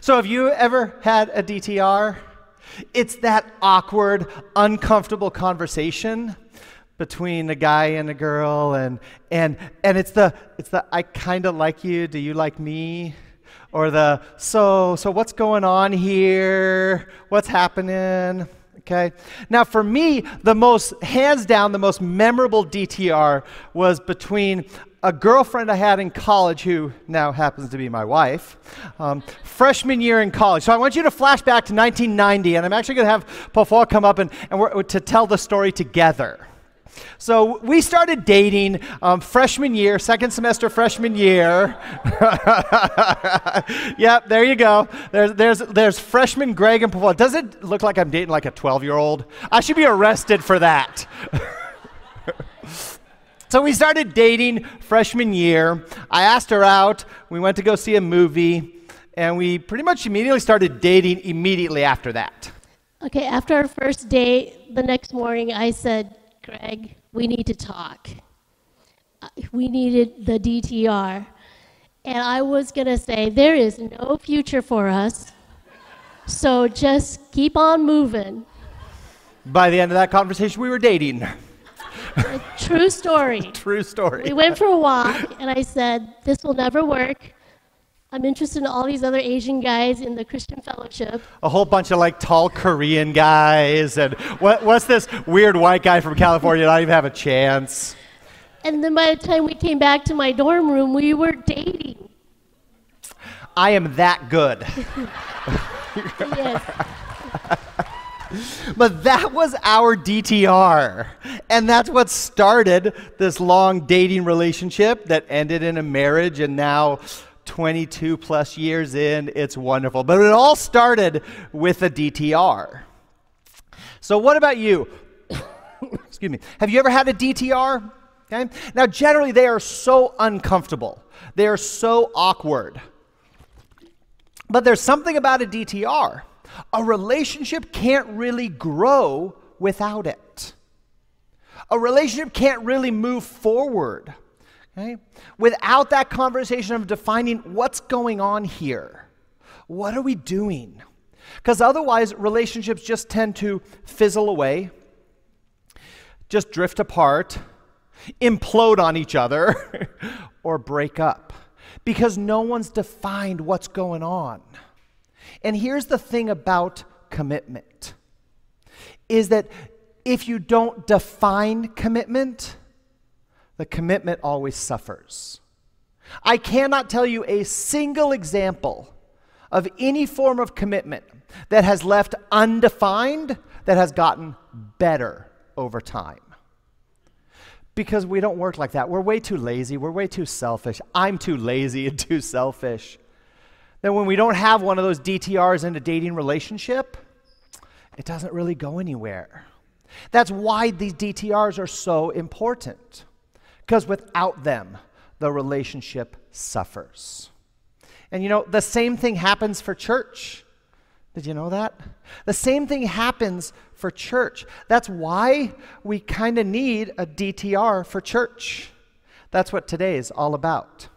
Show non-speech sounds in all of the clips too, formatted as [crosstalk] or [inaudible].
So, have you ever had a DTR? It's that awkward, uncomfortable conversation between a guy and a girl and and and it's the it's the I kind of like you, do you like me? Or the so so what's going on here? What's happening? Okay. Now for me, the most hands down the most memorable DTR was between a girlfriend I had in college who now happens to be my wife, um, freshman year in college. So I want you to flash back to 1990, and I'm actually going to have Paul come up and, and to tell the story together. So we started dating um, freshman year, second semester freshman year. [laughs] yep, there you go. There's, there's, there's freshman Greg and Paul. Does it look like I'm dating like a 12 year old? I should be arrested for that. [laughs] So we started dating freshman year. I asked her out. We went to go see a movie, and we pretty much immediately started dating immediately after that. Okay, after our first date, the next morning, I said, Greg, we need to talk. Uh, we needed the DTR. And I was going to say, there is no future for us. So just keep on moving. By the end of that conversation, we were dating. True story. [laughs] True story. We went for a walk, and I said, This will never work. I'm interested in all these other Asian guys in the Christian fellowship. A whole bunch of like tall Korean guys, and what, what's this weird white guy from California? I don't even have a chance. And then by the time we came back to my dorm room, we were dating. I am that good. [laughs] yes. [laughs] But that was our DTR. And that's what started this long dating relationship that ended in a marriage. And now, 22 plus years in, it's wonderful. But it all started with a DTR. So, what about you? [coughs] Excuse me. Have you ever had a DTR? Okay. Now, generally, they are so uncomfortable, they are so awkward. But there's something about a DTR a relationship can't really grow without it. A relationship can't really move forward okay, without that conversation of defining what's going on here. What are we doing? Because otherwise, relationships just tend to fizzle away, just drift apart, implode on each other, [laughs] or break up because no one's defined what's going on. And here's the thing about commitment is that if you don't define commitment, the commitment always suffers. I cannot tell you a single example of any form of commitment that has left undefined that has gotten better over time. Because we don't work like that. We're way too lazy. We're way too selfish. I'm too lazy and too selfish that when we don't have one of those DTRs in a dating relationship, it doesn't really go anywhere. That's why these DTRs are so important, because without them, the relationship suffers. And you know, the same thing happens for church. Did you know that? The same thing happens for church. That's why we kind of need a DTR for church. That's what today is all about.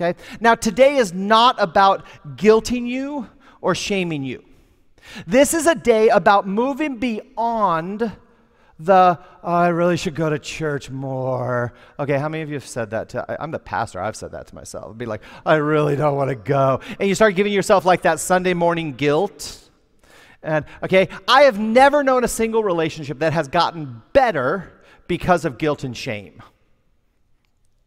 Okay? Now, today is not about guilting you or shaming you. This is a day about moving beyond the, oh, I really should go to church more. Okay, how many of you have said that to, I, am the pastor, I've said that to myself. Be like, I really don't want to go. And you start giving yourself like that Sunday morning guilt. And, okay, I have never known a single relationship that has gotten better because of guilt and shame.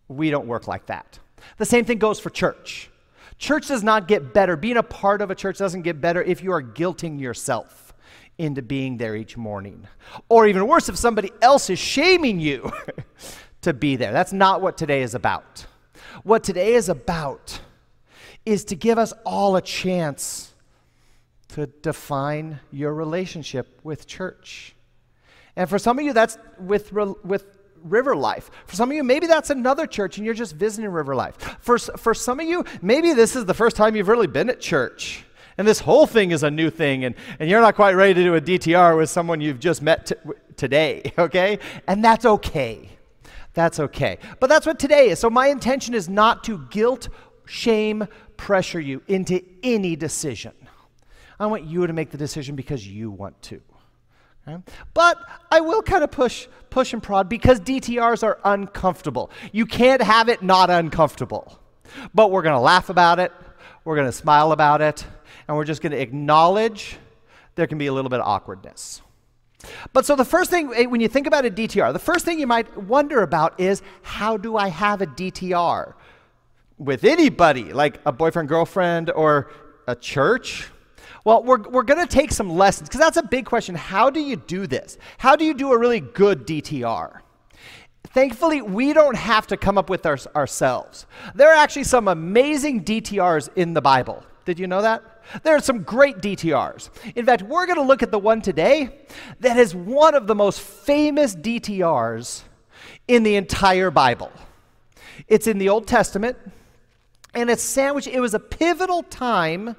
We don't work like that. The same thing goes for church. Church does not get better. Being a part of a church doesn't get better if you are guilting yourself into being there each morning. Or even worse, if somebody else is shaming you [laughs] to be there. That's not what today is about. What today is about is to give us all a chance to define your relationship with church. And for some of you, that's with, with River Life. For some of you, maybe that's another church and you're just visiting River Life. For, for some of you, maybe this is the first time you've really been at church. And this whole thing is a new thing, and, and you're not quite ready to do a DTR with someone you've just met t- today, [laughs] okay? And that's okay. That's okay. But that's what today is. So my intention is not to guilt shame pressure you into any decision. I want you to make the decision because you want to. But I will kind of push, push and prod because DTRs are uncomfortable. You can't have it not uncomfortable. But we're going to laugh about it, we're going to smile about it, and we're just going to acknowledge there can be a little bit of awkwardness. But so the first thing, eh, when you think about a DTR, the first thing you might wonder about is how do I have a DTR? With anybody, like a boyfriend, girlfriend, or a church? Well, we're, we're going to take some lessons because that's a big question. How do you do this? How do you do a really good DTR? Thankfully, we don't have to come up with our, ourselves. There are actually some amazing DTRs in the Bible. Did you know that? There are some great DTRs. In fact, we're going to look at the one today that is one of the most famous DTRs in the entire Bible. It's in the Old Testament, and it's sandwiched, it was a pivotal time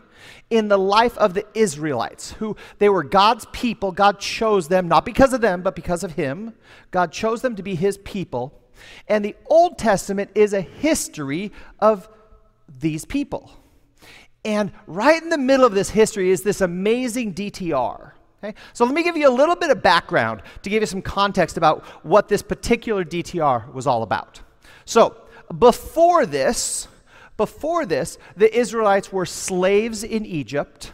in the life of the Israelites, who they were God's people. God chose them, not because of them, but because of Him. God chose them to be His people. And the Old Testament is a history of these people. And right in the middle of this history is this amazing DTR. Okay? So let me give you a little bit of background to give you some context about what this particular DTR was all about. So, before this, before this, the Israelites were slaves in Egypt.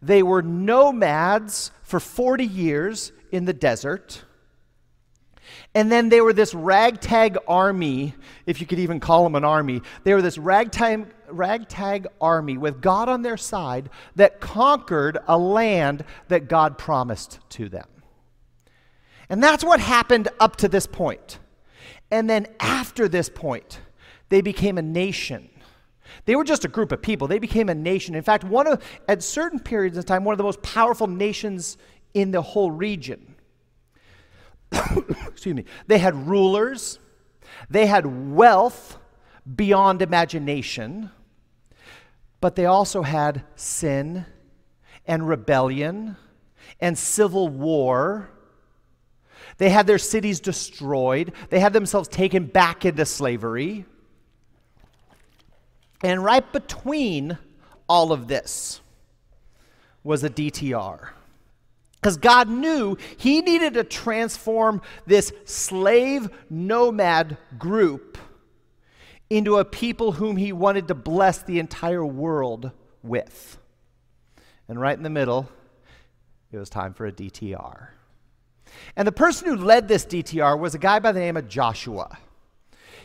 They were nomads for 40 years in the desert. And then they were this ragtag army, if you could even call them an army. They were this ragtag, ragtag army with God on their side that conquered a land that God promised to them. And that's what happened up to this point. And then after this point, they became a nation. They were just a group of people. They became a nation. In fact, one of, at certain periods of time, one of the most powerful nations in the whole region. [coughs] Excuse me. They had rulers, they had wealth beyond imagination, but they also had sin and rebellion and civil war. They had their cities destroyed. They had themselves taken back into slavery. And right between all of this was a DTR. Because God knew He needed to transform this slave nomad group into a people whom He wanted to bless the entire world with. And right in the middle, it was time for a DTR. And the person who led this DTR was a guy by the name of Joshua.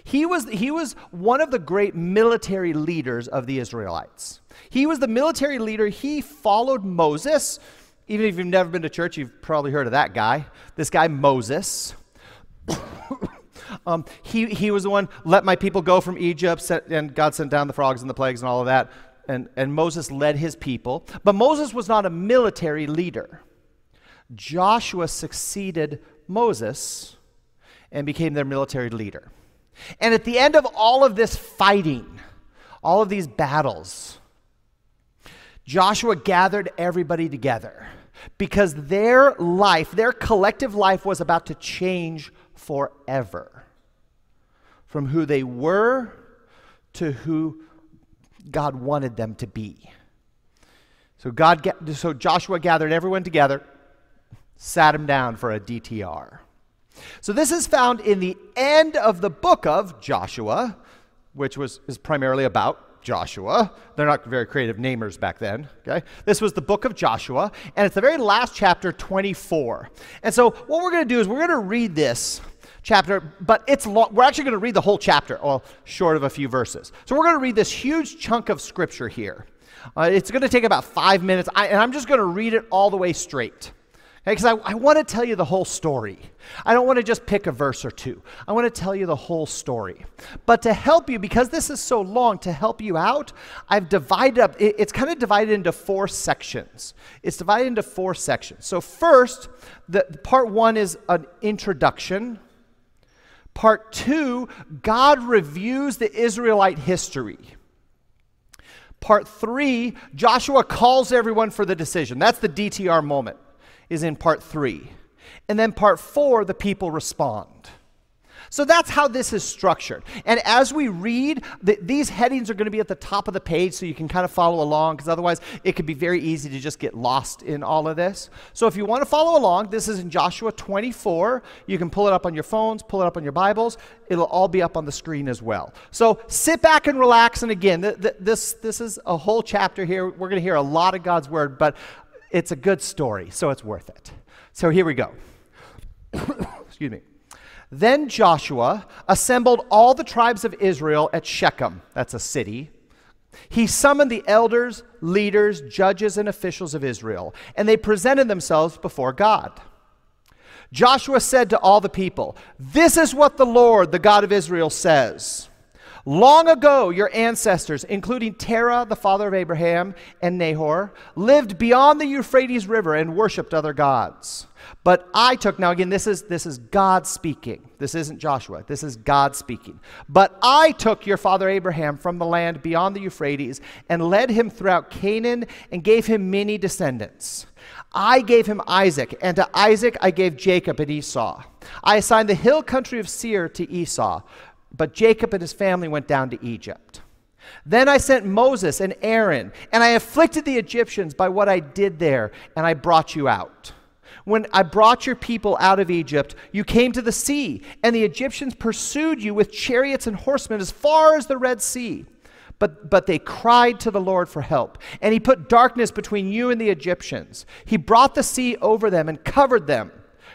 He was, he was one of the great military leaders of the Israelites. He was the military leader. He followed Moses. Even if you've never been to church, you've probably heard of that guy. This guy, Moses. [coughs] um, he, he was the one, let my people go from Egypt, and God sent down the frogs and the plagues and all of that. And, and Moses led his people. But Moses was not a military leader. Joshua succeeded Moses and became their military leader. And at the end of all of this fighting, all of these battles, Joshua gathered everybody together because their life, their collective life, was about to change forever from who they were to who God wanted them to be. So God, so Joshua gathered everyone together, sat them down for a DTR. So this is found in the end of the book of Joshua, which was is primarily about Joshua. They're not very creative namers back then, okay? This was the book of Joshua, and it's the very last chapter 24. And so what we're going to do is we're going to read this chapter, but it's long. We're actually going to read the whole chapter, well, short of a few verses. So we're going to read this huge chunk of scripture here. Uh, it's going to take about five minutes, I, and I'm just going to read it all the way straight. Because okay, I, I want to tell you the whole story. I don't want to just pick a verse or two. I want to tell you the whole story. But to help you, because this is so long, to help you out, I've divided up, it's kind of divided into four sections. It's divided into four sections. So, first, the, part one is an introduction. Part two, God reviews the Israelite history. Part three, Joshua calls everyone for the decision. That's the DTR moment is in part three. And then part four, the people respond. So that's how this is structured. And as we read, the, these headings are going to be at the top of the page so you can kind of follow along because otherwise it could be very easy to just get lost in all of this. So if you want to follow along, this is in Joshua 24. You can pull it up on your phones, pull it up on your Bibles. It'll all be up on the screen as well. So sit back and relax. And again, th- th- this, this is a whole chapter here. We're going to hear a lot of God's word, but it's a good story, so it's worth it. So here we go. [coughs] Excuse me. Then Joshua assembled all the tribes of Israel at Shechem, that's a city. He summoned the elders, leaders, judges, and officials of Israel, and they presented themselves before God. Joshua said to all the people, This is what the Lord, the God of Israel, says. Long ago, your ancestors, including Terah, the father of Abraham, and Nahor, lived beyond the Euphrates River and worshiped other gods. But I took, now again, this is, this is God speaking. This isn't Joshua. This is God speaking. But I took your father Abraham from the land beyond the Euphrates and led him throughout Canaan and gave him many descendants. I gave him Isaac, and to Isaac I gave Jacob and Esau. I assigned the hill country of Seir to Esau but Jacob and his family went down to Egypt. Then I sent Moses and Aaron, and I afflicted the Egyptians by what I did there, and I brought you out. When I brought your people out of Egypt, you came to the sea, and the Egyptians pursued you with chariots and horsemen as far as the Red Sea. But, but they cried to the Lord for help, and he put darkness between you and the Egyptians. He brought the sea over them and covered them.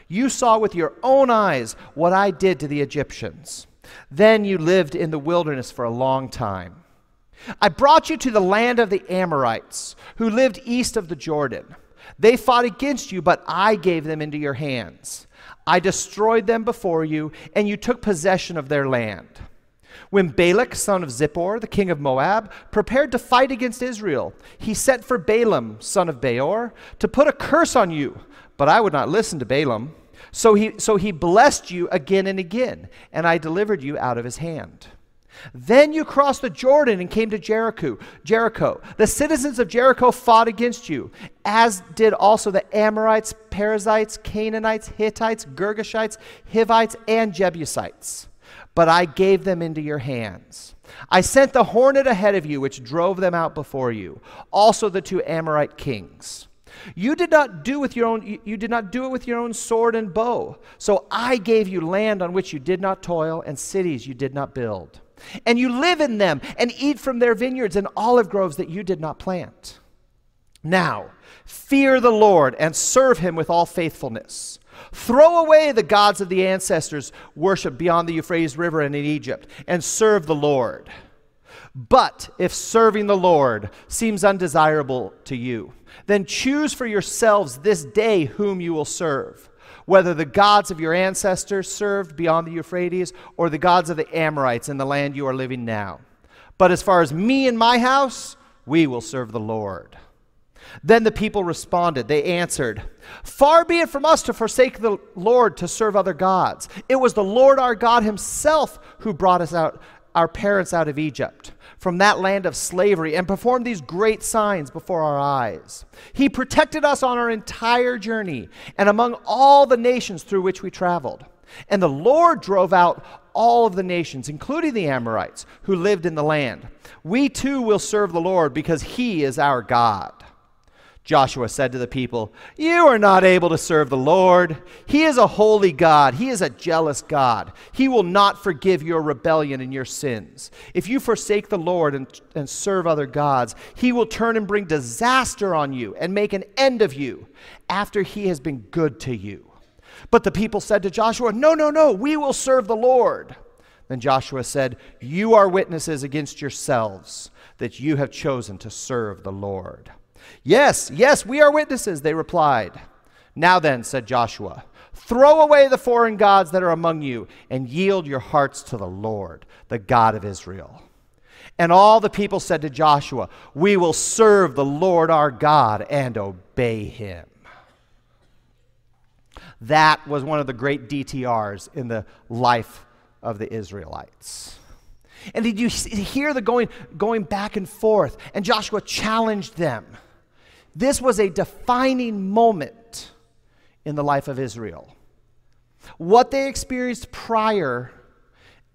You saw with your own eyes what I did to the Egyptians. Then you lived in the wilderness for a long time. I brought you to the land of the Amorites, who lived east of the Jordan. They fought against you, but I gave them into your hands. I destroyed them before you, and you took possession of their land. When Balak, son of Zippor, the king of Moab, prepared to fight against Israel, he sent for Balaam, son of Beor, to put a curse on you, but I would not listen to Balaam. So he, so he blessed you again and again, and I delivered you out of his hand. Then you crossed the Jordan and came to Jericho. Jericho. The citizens of Jericho fought against you, as did also the Amorites, Perizzites, Canaanites, Hittites, Girgashites, Hivites, and Jebusites. But I gave them into your hands. I sent the hornet ahead of you, which drove them out before you, also the two Amorite kings. You did not do with your own you did not do it with your own sword and bow. So I gave you land on which you did not toil and cities you did not build. And you live in them and eat from their vineyards and olive groves that you did not plant. Now, fear the Lord and serve him with all faithfulness. Throw away the gods of the ancestors worshipped beyond the Euphrates River and in Egypt and serve the Lord. But if serving the Lord seems undesirable to you, then choose for yourselves this day whom you will serve, whether the gods of your ancestors served beyond the Euphrates or the gods of the Amorites in the land you are living now. But as far as me and my house, we will serve the Lord. Then the people responded. They answered, Far be it from us to forsake the Lord to serve other gods. It was the Lord our God Himself who brought us out, our parents out of Egypt from that land of slavery and performed these great signs before our eyes. He protected us on our entire journey and among all the nations through which we traveled. And the Lord drove out all of the nations, including the Amorites, who lived in the land. We too will serve the Lord because he is our God. Joshua said to the people, You are not able to serve the Lord. He is a holy God. He is a jealous God. He will not forgive your rebellion and your sins. If you forsake the Lord and, and serve other gods, he will turn and bring disaster on you and make an end of you after he has been good to you. But the people said to Joshua, No, no, no, we will serve the Lord. Then Joshua said, You are witnesses against yourselves that you have chosen to serve the Lord. Yes, yes, we are witnesses, they replied. Now then, said Joshua, throw away the foreign gods that are among you and yield your hearts to the Lord, the God of Israel. And all the people said to Joshua, We will serve the Lord our God and obey him. That was one of the great DTRs in the life of the Israelites. And did you hear the going, going back and forth? And Joshua challenged them. This was a defining moment in the life of Israel. What they experienced prior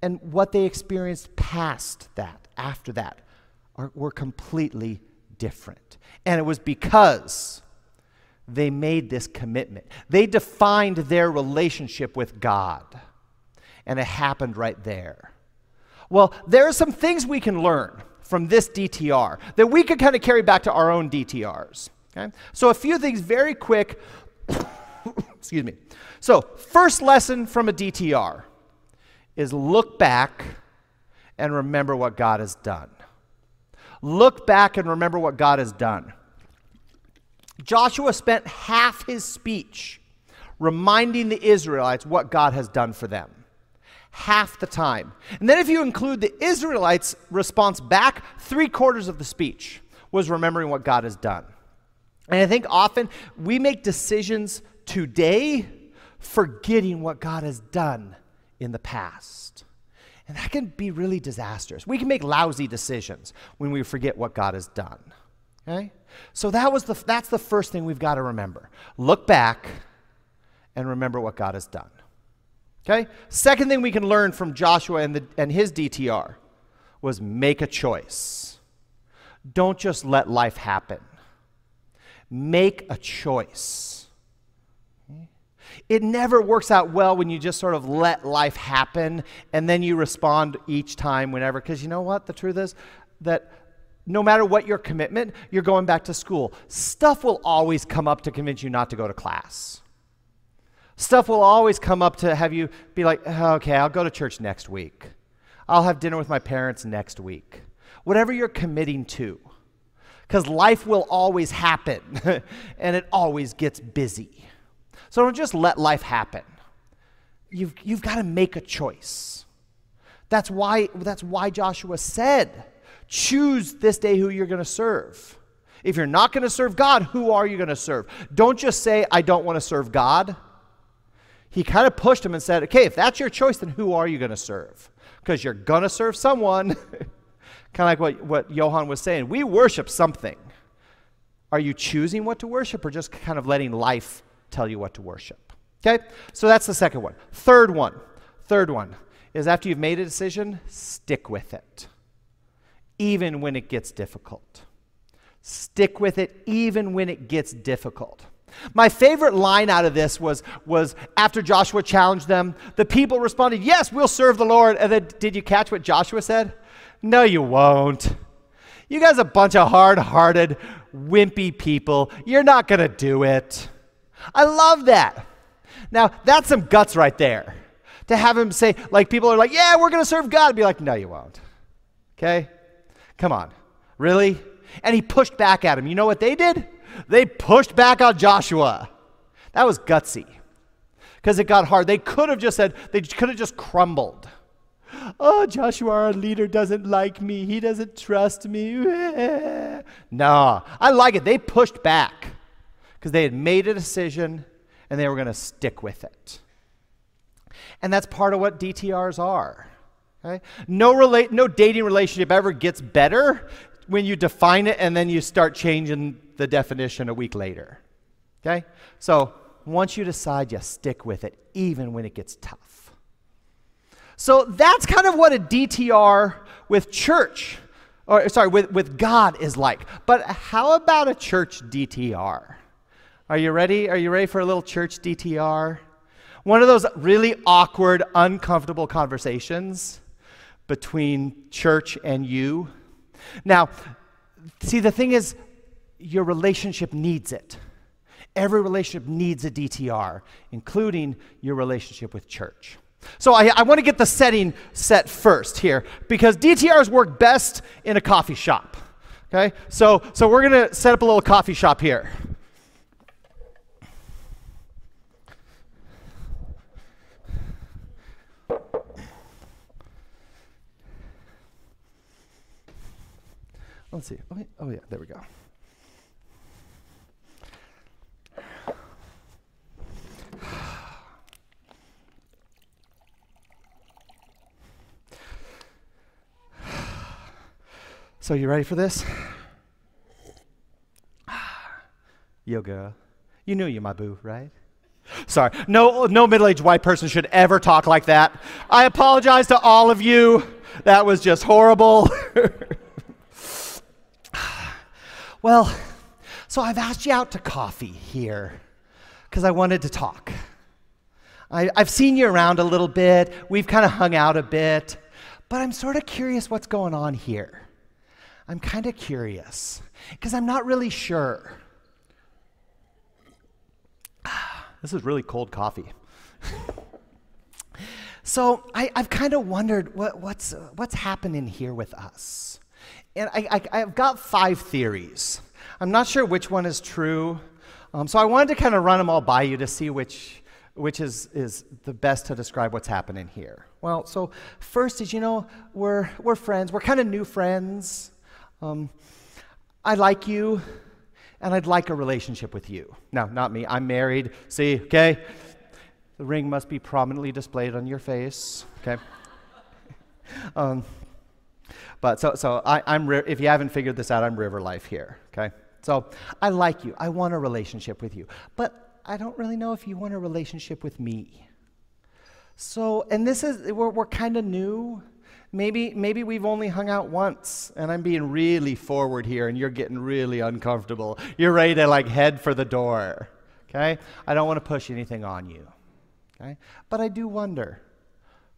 and what they experienced past that, after that, are, were completely different. And it was because they made this commitment. They defined their relationship with God, and it happened right there. Well, there are some things we can learn from this DTR that we could kind of carry back to our own DTRs. Okay? So, a few things very quick. [coughs] Excuse me. So, first lesson from a DTR is look back and remember what God has done. Look back and remember what God has done. Joshua spent half his speech reminding the Israelites what God has done for them. Half the time. And then, if you include the Israelites' response back, three quarters of the speech was remembering what God has done. And I think often we make decisions today forgetting what God has done in the past. And that can be really disastrous. We can make lousy decisions when we forget what God has done. Okay? So that was the, that's the first thing we've got to remember. Look back and remember what God has done. Okay? Second thing we can learn from Joshua and, the, and his DTR was make a choice. Don't just let life happen. Make a choice. It never works out well when you just sort of let life happen and then you respond each time, whenever. Because you know what? The truth is that no matter what your commitment, you're going back to school. Stuff will always come up to convince you not to go to class. Stuff will always come up to have you be like, oh, okay, I'll go to church next week. I'll have dinner with my parents next week. Whatever you're committing to. Because life will always happen [laughs] and it always gets busy. So don't just let life happen. You've, you've got to make a choice. That's why, that's why Joshua said, choose this day who you're going to serve. If you're not going to serve God, who are you going to serve? Don't just say, I don't want to serve God. He kind of pushed him and said, okay, if that's your choice, then who are you going to serve? Because you're going to serve someone. [laughs] kind of like what, what Johan was saying. We worship something. Are you choosing what to worship or just kind of letting life tell you what to worship. Okay? So that's the second one. Third one. Third one is after you've made a decision, stick with it. Even when it gets difficult. Stick with it even when it gets difficult. My favorite line out of this was, was after Joshua challenged them, the people responded, Yes, we'll serve the Lord. And then, did you catch what Joshua said? No, you won't. You guys are a bunch of hard hearted, wimpy people. You're not going to do it. I love that. Now, that's some guts right there. To have him say, like, people are like, yeah, we're going to serve God. Be like, no, you won't. Okay? Come on. Really? And he pushed back at him. You know what they did? They pushed back on Joshua. That was gutsy because it got hard. They could have just said, they could have just crumbled. Oh, Joshua, our leader, doesn't like me. He doesn't trust me. [laughs] no, I like it. They pushed back because they had made a decision and they were going to stick with it. And that's part of what DTRs are. Okay? No, relate, no dating relationship ever gets better when you define it and then you start changing the definition a week later. Okay? So once you decide, you stick with it, even when it gets tough. So that's kind of what a DTR with church, or sorry, with, with God is like. But how about a church DTR? Are you ready? Are you ready for a little church DTR? One of those really awkward, uncomfortable conversations between church and you. Now, see, the thing is, your relationship needs it. Every relationship needs a DTR, including your relationship with church. So I, I want to get the setting set first here because DTRs work best in a coffee shop. Okay? So, so we're going to set up a little coffee shop here. Let's see. Oh, oh yeah, there we go. So you ready for this? Yoga. You knew you're my boo, right? Sorry. No, no middle aged white person should ever talk like that. I apologize to all of you. That was just horrible. [laughs] well, so I've asked you out to coffee here because I wanted to talk. I, have seen you around a little bit, we've kind of hung out a bit, but I'm sort of curious what's going on here. I'm kind of curious because I'm not really sure. [sighs] This is really cold coffee. [laughs] so I, have kind of wondered what, what's, what's happening here with us. And I, I, have got five theories. I'm not sure which one is true. Um, so I wanted to kind of run them all by you to see which, which is, is the best to describe what's happening here. Well, so first is, you know, we're, we're friends. We're kind of new friends. Um, I like you and I'd like a relationship with you. No, not me. I'm married. See, okay? The ring must be prominently displayed on your face, okay? [laughs] um, but so, so I, I'm, if you haven't figured this out, I'm river life here, okay? So I like you. I want a relationship with you. But I don't really know if you want a relationship with me. So, and this is, we're, we're kind of new. Maybe, maybe we've only hung out once, and I'm being really forward here, and you're getting really uncomfortable. You're ready to like head for the door. Okay? I don't want to push anything on you. Okay? But I do wonder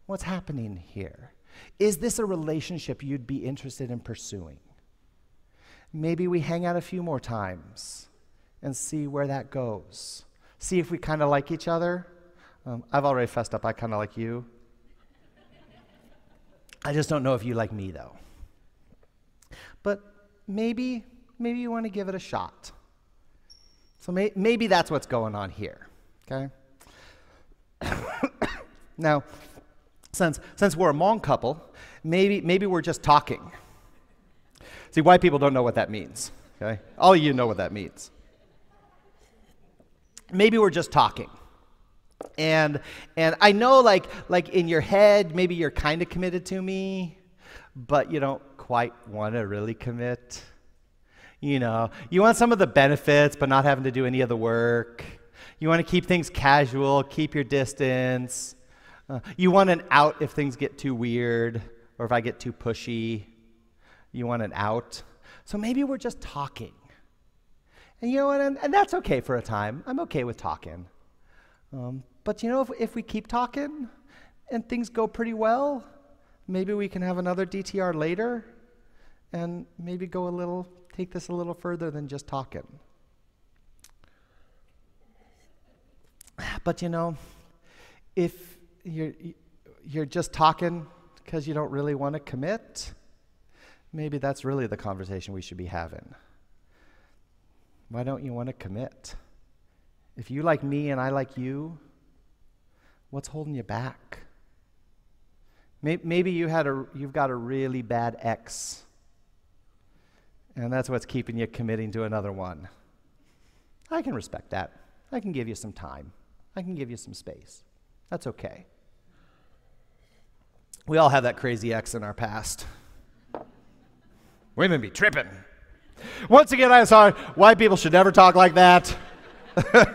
what's happening here. Is this a relationship you'd be interested in pursuing? Maybe we hang out a few more times and see where that goes. See if we kind of like each other. Um, I've already fessed up, I kind of like you. I just don't know if you like me, though. But maybe, maybe you want to give it a shot. So may, maybe that's what's going on here, okay? [coughs] now, since, since we're a Hmong couple, maybe, maybe we're just talking. See, white people don't know what that means, okay? All you know what that means. Maybe we're just talking and and i know like like in your head maybe you're kind of committed to me but you don't quite want to really commit you know you want some of the benefits but not having to do any of the work you want to keep things casual keep your distance [laughs] you want an out if things get too weird or if i get too pushy. You want an out. So maybe we're just talking. And you know what? And, and that's okay for a time. I'm okay with talking. Um, but you know, if, if we keep talking and things go pretty well, maybe we can have another DTR later and maybe go a little, take this a little further than just talking. But you know, if you're, you're just talking because you don't really want to commit, maybe that's really the conversation we should be having. Why don't you want to commit? If you like me and I like you, What's holding you back? Maybe you had a, you've got a really bad ex, and that's what's keeping you committing to another one. I can respect that. I can give you some time. I can give you some space. That's okay. We all have that crazy ex in our past. Women be tripping. Once again, I'm sorry. White people should never talk like that. [laughs]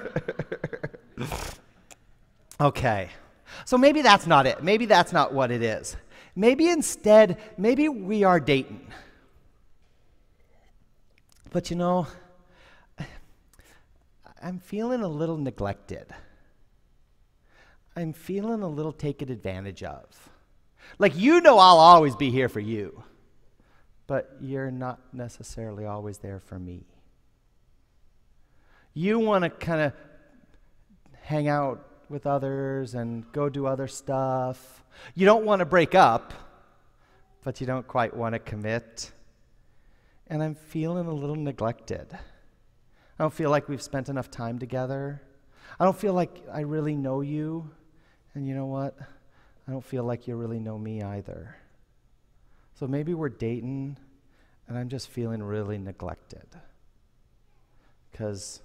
Okay. So maybe that's not it. Maybe that's not what it is. Maybe instead, maybe we are dating. But you know, I'm feeling a little neglected. I'm feeling a little taken advantage of. Like, you know, I'll always be here for you, but you're not necessarily always there for me. You want to kind of hang out with others and go do other stuff. You don't want to break up, but you don't quite want to commit. And I'm feeling a little neglected. I don't feel like we've spent enough time together. I don't feel like I really know you. And you know what? I don't feel like you really know me either. So maybe we're dating, and I'm just feeling really neglected. Because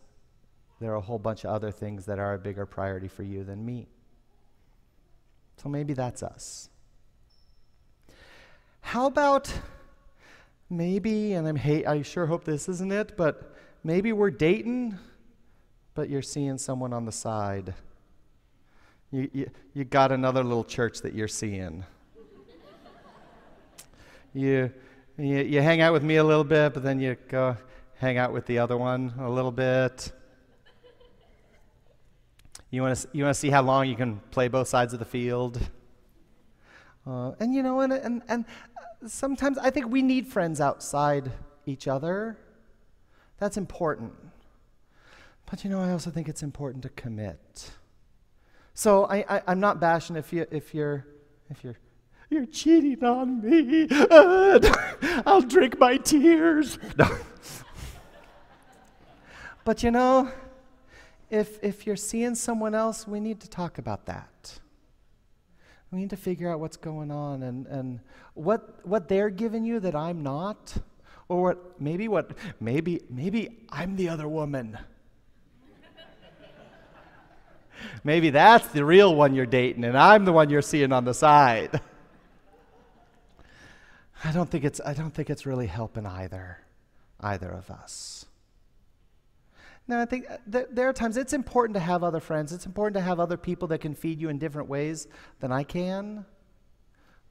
there are a whole bunch of other things that are a bigger priority for you than me. So maybe that's us. How about maybe, and I'm hate, I sure hope this isn't it, but maybe we're dating, but you're seeing someone on the side You, you, you got another little church that you're seeing. you, you, you hang out with me a little bit, but then you go hang out with the other one a little bit. You want to you want to see how long you can play both sides of the field. Uh, and you know, and, and and sometimes I think we need friends outside each other. That's important. But you know, I also think it's important to commit. So I, I am not bashing if you if you're if you're you're cheating on me. Uh, [laughs] I'll drink my tears. [laughs] But you know, if if you're seeing someone else, we need to talk about that. We need to figure out what's going on and, and what what they're giving you that I'm not. Or what maybe what maybe maybe I'm the other woman. Maybe that's the real one you're dating and I'm the one you're seeing on the side. I don't think it's I don't think it's really helping either either of us. Now, I think uh, th- there are times it's important to have other friends. It's important to have other people that can feed you in different ways than I can.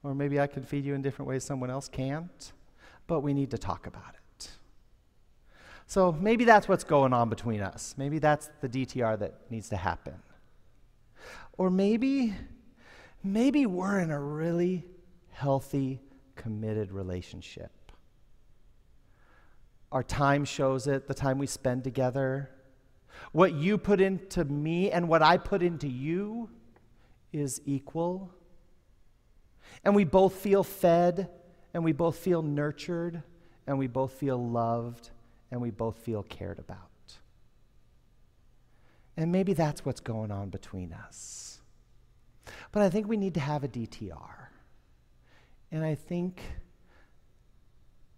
Or maybe I can feed you in different ways someone else can't. But we need to talk about it. So maybe that's what's going on between us. Maybe that's the DTR that needs to happen. Or maybe, maybe we're in a really healthy, committed relationship. Our time shows it, the time we spend together. What you put into me and what I put into you is equal. And we both feel fed, and we both feel nurtured, and we both feel loved, and we both feel cared about. And maybe that's what's going on between us. But I think we need to have a DTR. And I think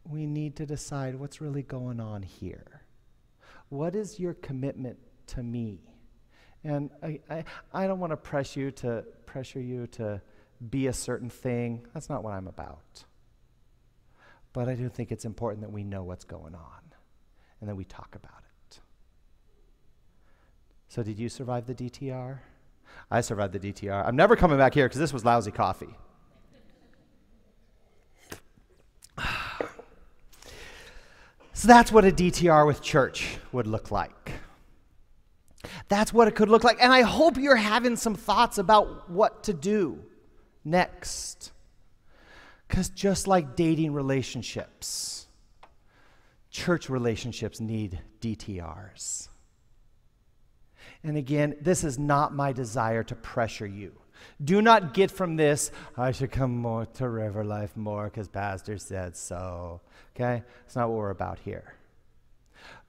we need to decide what's really going on here. What is your commitment to me? And I, I, I don't want to press you to pressure you to be a certain thing. That's not what I'm about. But I do think it's important that we know what's going on and that we talk about it. So, did you survive the DTR? I survived the DTR. I'm never coming back here because this was lousy coffee. [sighs] So that's what a DTR with church would look like. That's what it could look like. And I hope you're having some thoughts about what to do next. Because just like dating relationships, church relationships need DTRs. And again, this is not my desire to pressure you. Do not get from this, I should come more to River Life more because Pastor said so. Okay? It's not what we're about here.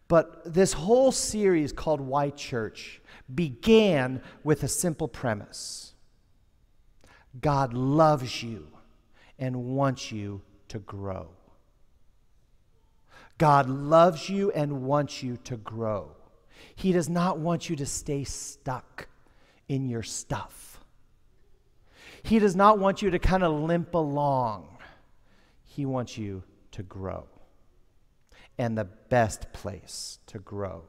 But this whole series called Why Church began with a simple premise God loves you and wants you to grow. God loves you and wants you to grow. He does not want you to stay stuck in your stuff. He does not want you to kind of limp along. He wants you to grow. And the best place to grow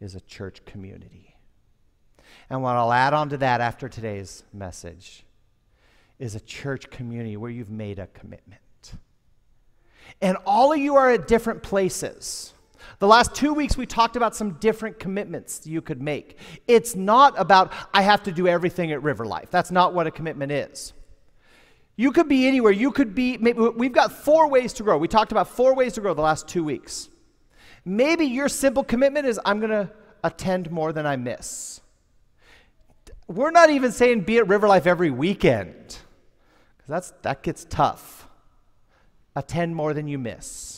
is a church community. And what I'll add on to that after today's message is a church community where you've made a commitment. And all of you are at different places. The last two weeks, we talked about some different commitments you could make. It's not about, I have to do everything at River Life. That's not what a commitment is. You could be anywhere. You could be, maybe, we've got four ways to grow. We talked about four ways to grow the last two weeks. Maybe your simple commitment is, I'm going to attend more than I miss. We're not even saying be at River Life every weekend, because that gets tough. Attend more than you miss.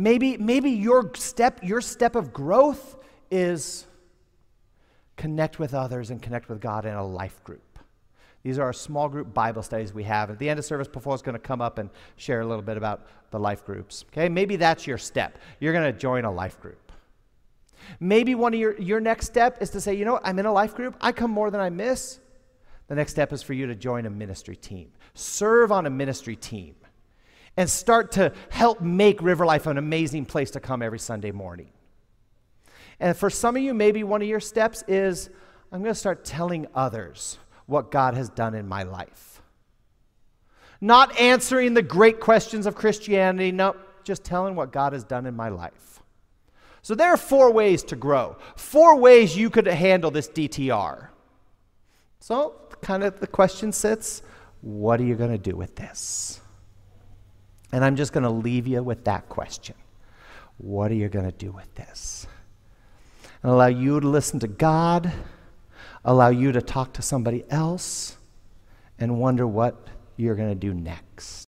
Maybe, maybe your step, your step of growth is connect with others and connect with God in a life group. These are our small group Bible studies we have. At the end of service, Paul is going to come up and share a little bit about the life groups. Okay, maybe that's your step. You're going to join a life group. Maybe one of your, your next step is to say, you know what, I'm in a life group, I come more than I miss. The next step is for you to join a ministry team, serve on a ministry team, and start to help make River Life an amazing place to come every Sunday morning. And for some of you, maybe one of your steps is I'm going to start telling others what God has done in my life. Not answering the great questions of Christianity, no, just telling what God has done in my life. So there are four ways to grow, four ways you could handle this DTR. So, kind of the question sits what are you going to do with this? And I'm just going to leave you with that question. What are you going to do with this? And allow you to listen to God, allow you to talk to somebody else, and wonder what you're going to do next.